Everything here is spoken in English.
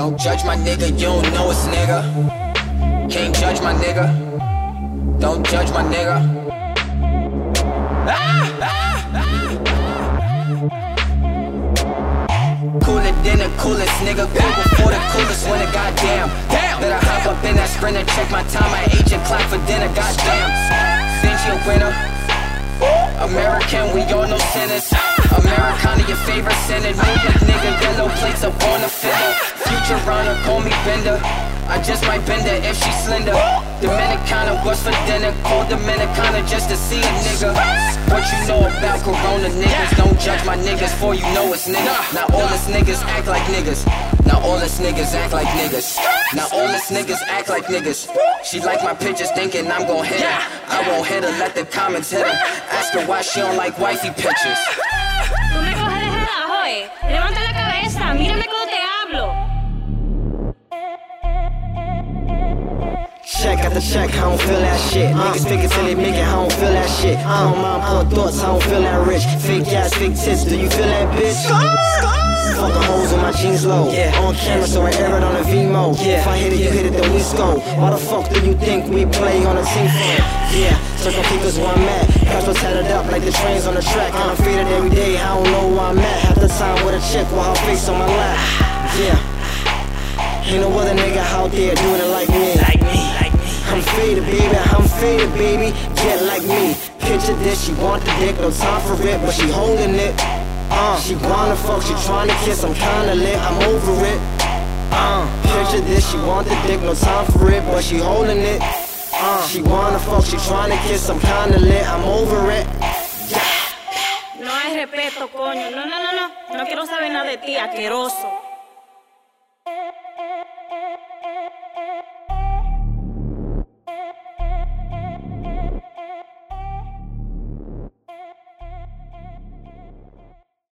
Don't judge my nigga, you don't know it's nigga. Can't judge my nigga. Don't judge my nigga. Ah, ah, ah. Cooler than the coolest nigga. Cool before the coolest when it goddamn. Better hop up in that sprinter, check my time, my agent clock for dinner, goddamn. Since you a winner. American, we all know sinners. Americana, your favorite sinner. York nigga, yellow plates up on the fiddle. Future runner, call me Bender. I just might bend her if she slender. Dominicana, what's for dinner? Call Dominicana just to see a nigga. What you know about Corona niggas? Don't judge my niggas, for you know it's nigga. Now all us niggas act like niggas. Now all us niggas act like niggas. Now all us niggas act like niggas. She like my pictures, thinking I'm gon' hit her. I won't hit her, let the comments hit her. Ask her why she don't like wifey pictures. Check after check, I don't feel that shit. Niggas fake it till they make it, I don't feel that shit. I don't mind poor thoughts, I don't feel that rich. Fake ass, fake tits, do you feel that bitch? Fuck the hoes on my jeans low. Yeah. On camera, so I air it on a V-mode. Yeah. If I hit it, you hit it, then we score. Why the fuck do you think we play on a team for? Yeah, circle keepers where I'm at. Castro tatted up like the trains on the track. I'm faded every day, I don't know where I'm at. Half the time with a chick with her face on my lap. Yeah. Ain't no other nigga out there doing it. Like me, baby, get like me. Picture this, she want the dick, no time for it, but she holding it. Uh, she wanna fuck, she tryna kiss, I'm kinda lit, I'm over it. Uh, picture this, she want the dick, no time for it, but she holding it. Uh, she wanna fuck, she tryna kiss, I'm kinda lit, I'm over it. No respeto, coño. No, no, no, no. No quiero saber nada de ti, asqueroso.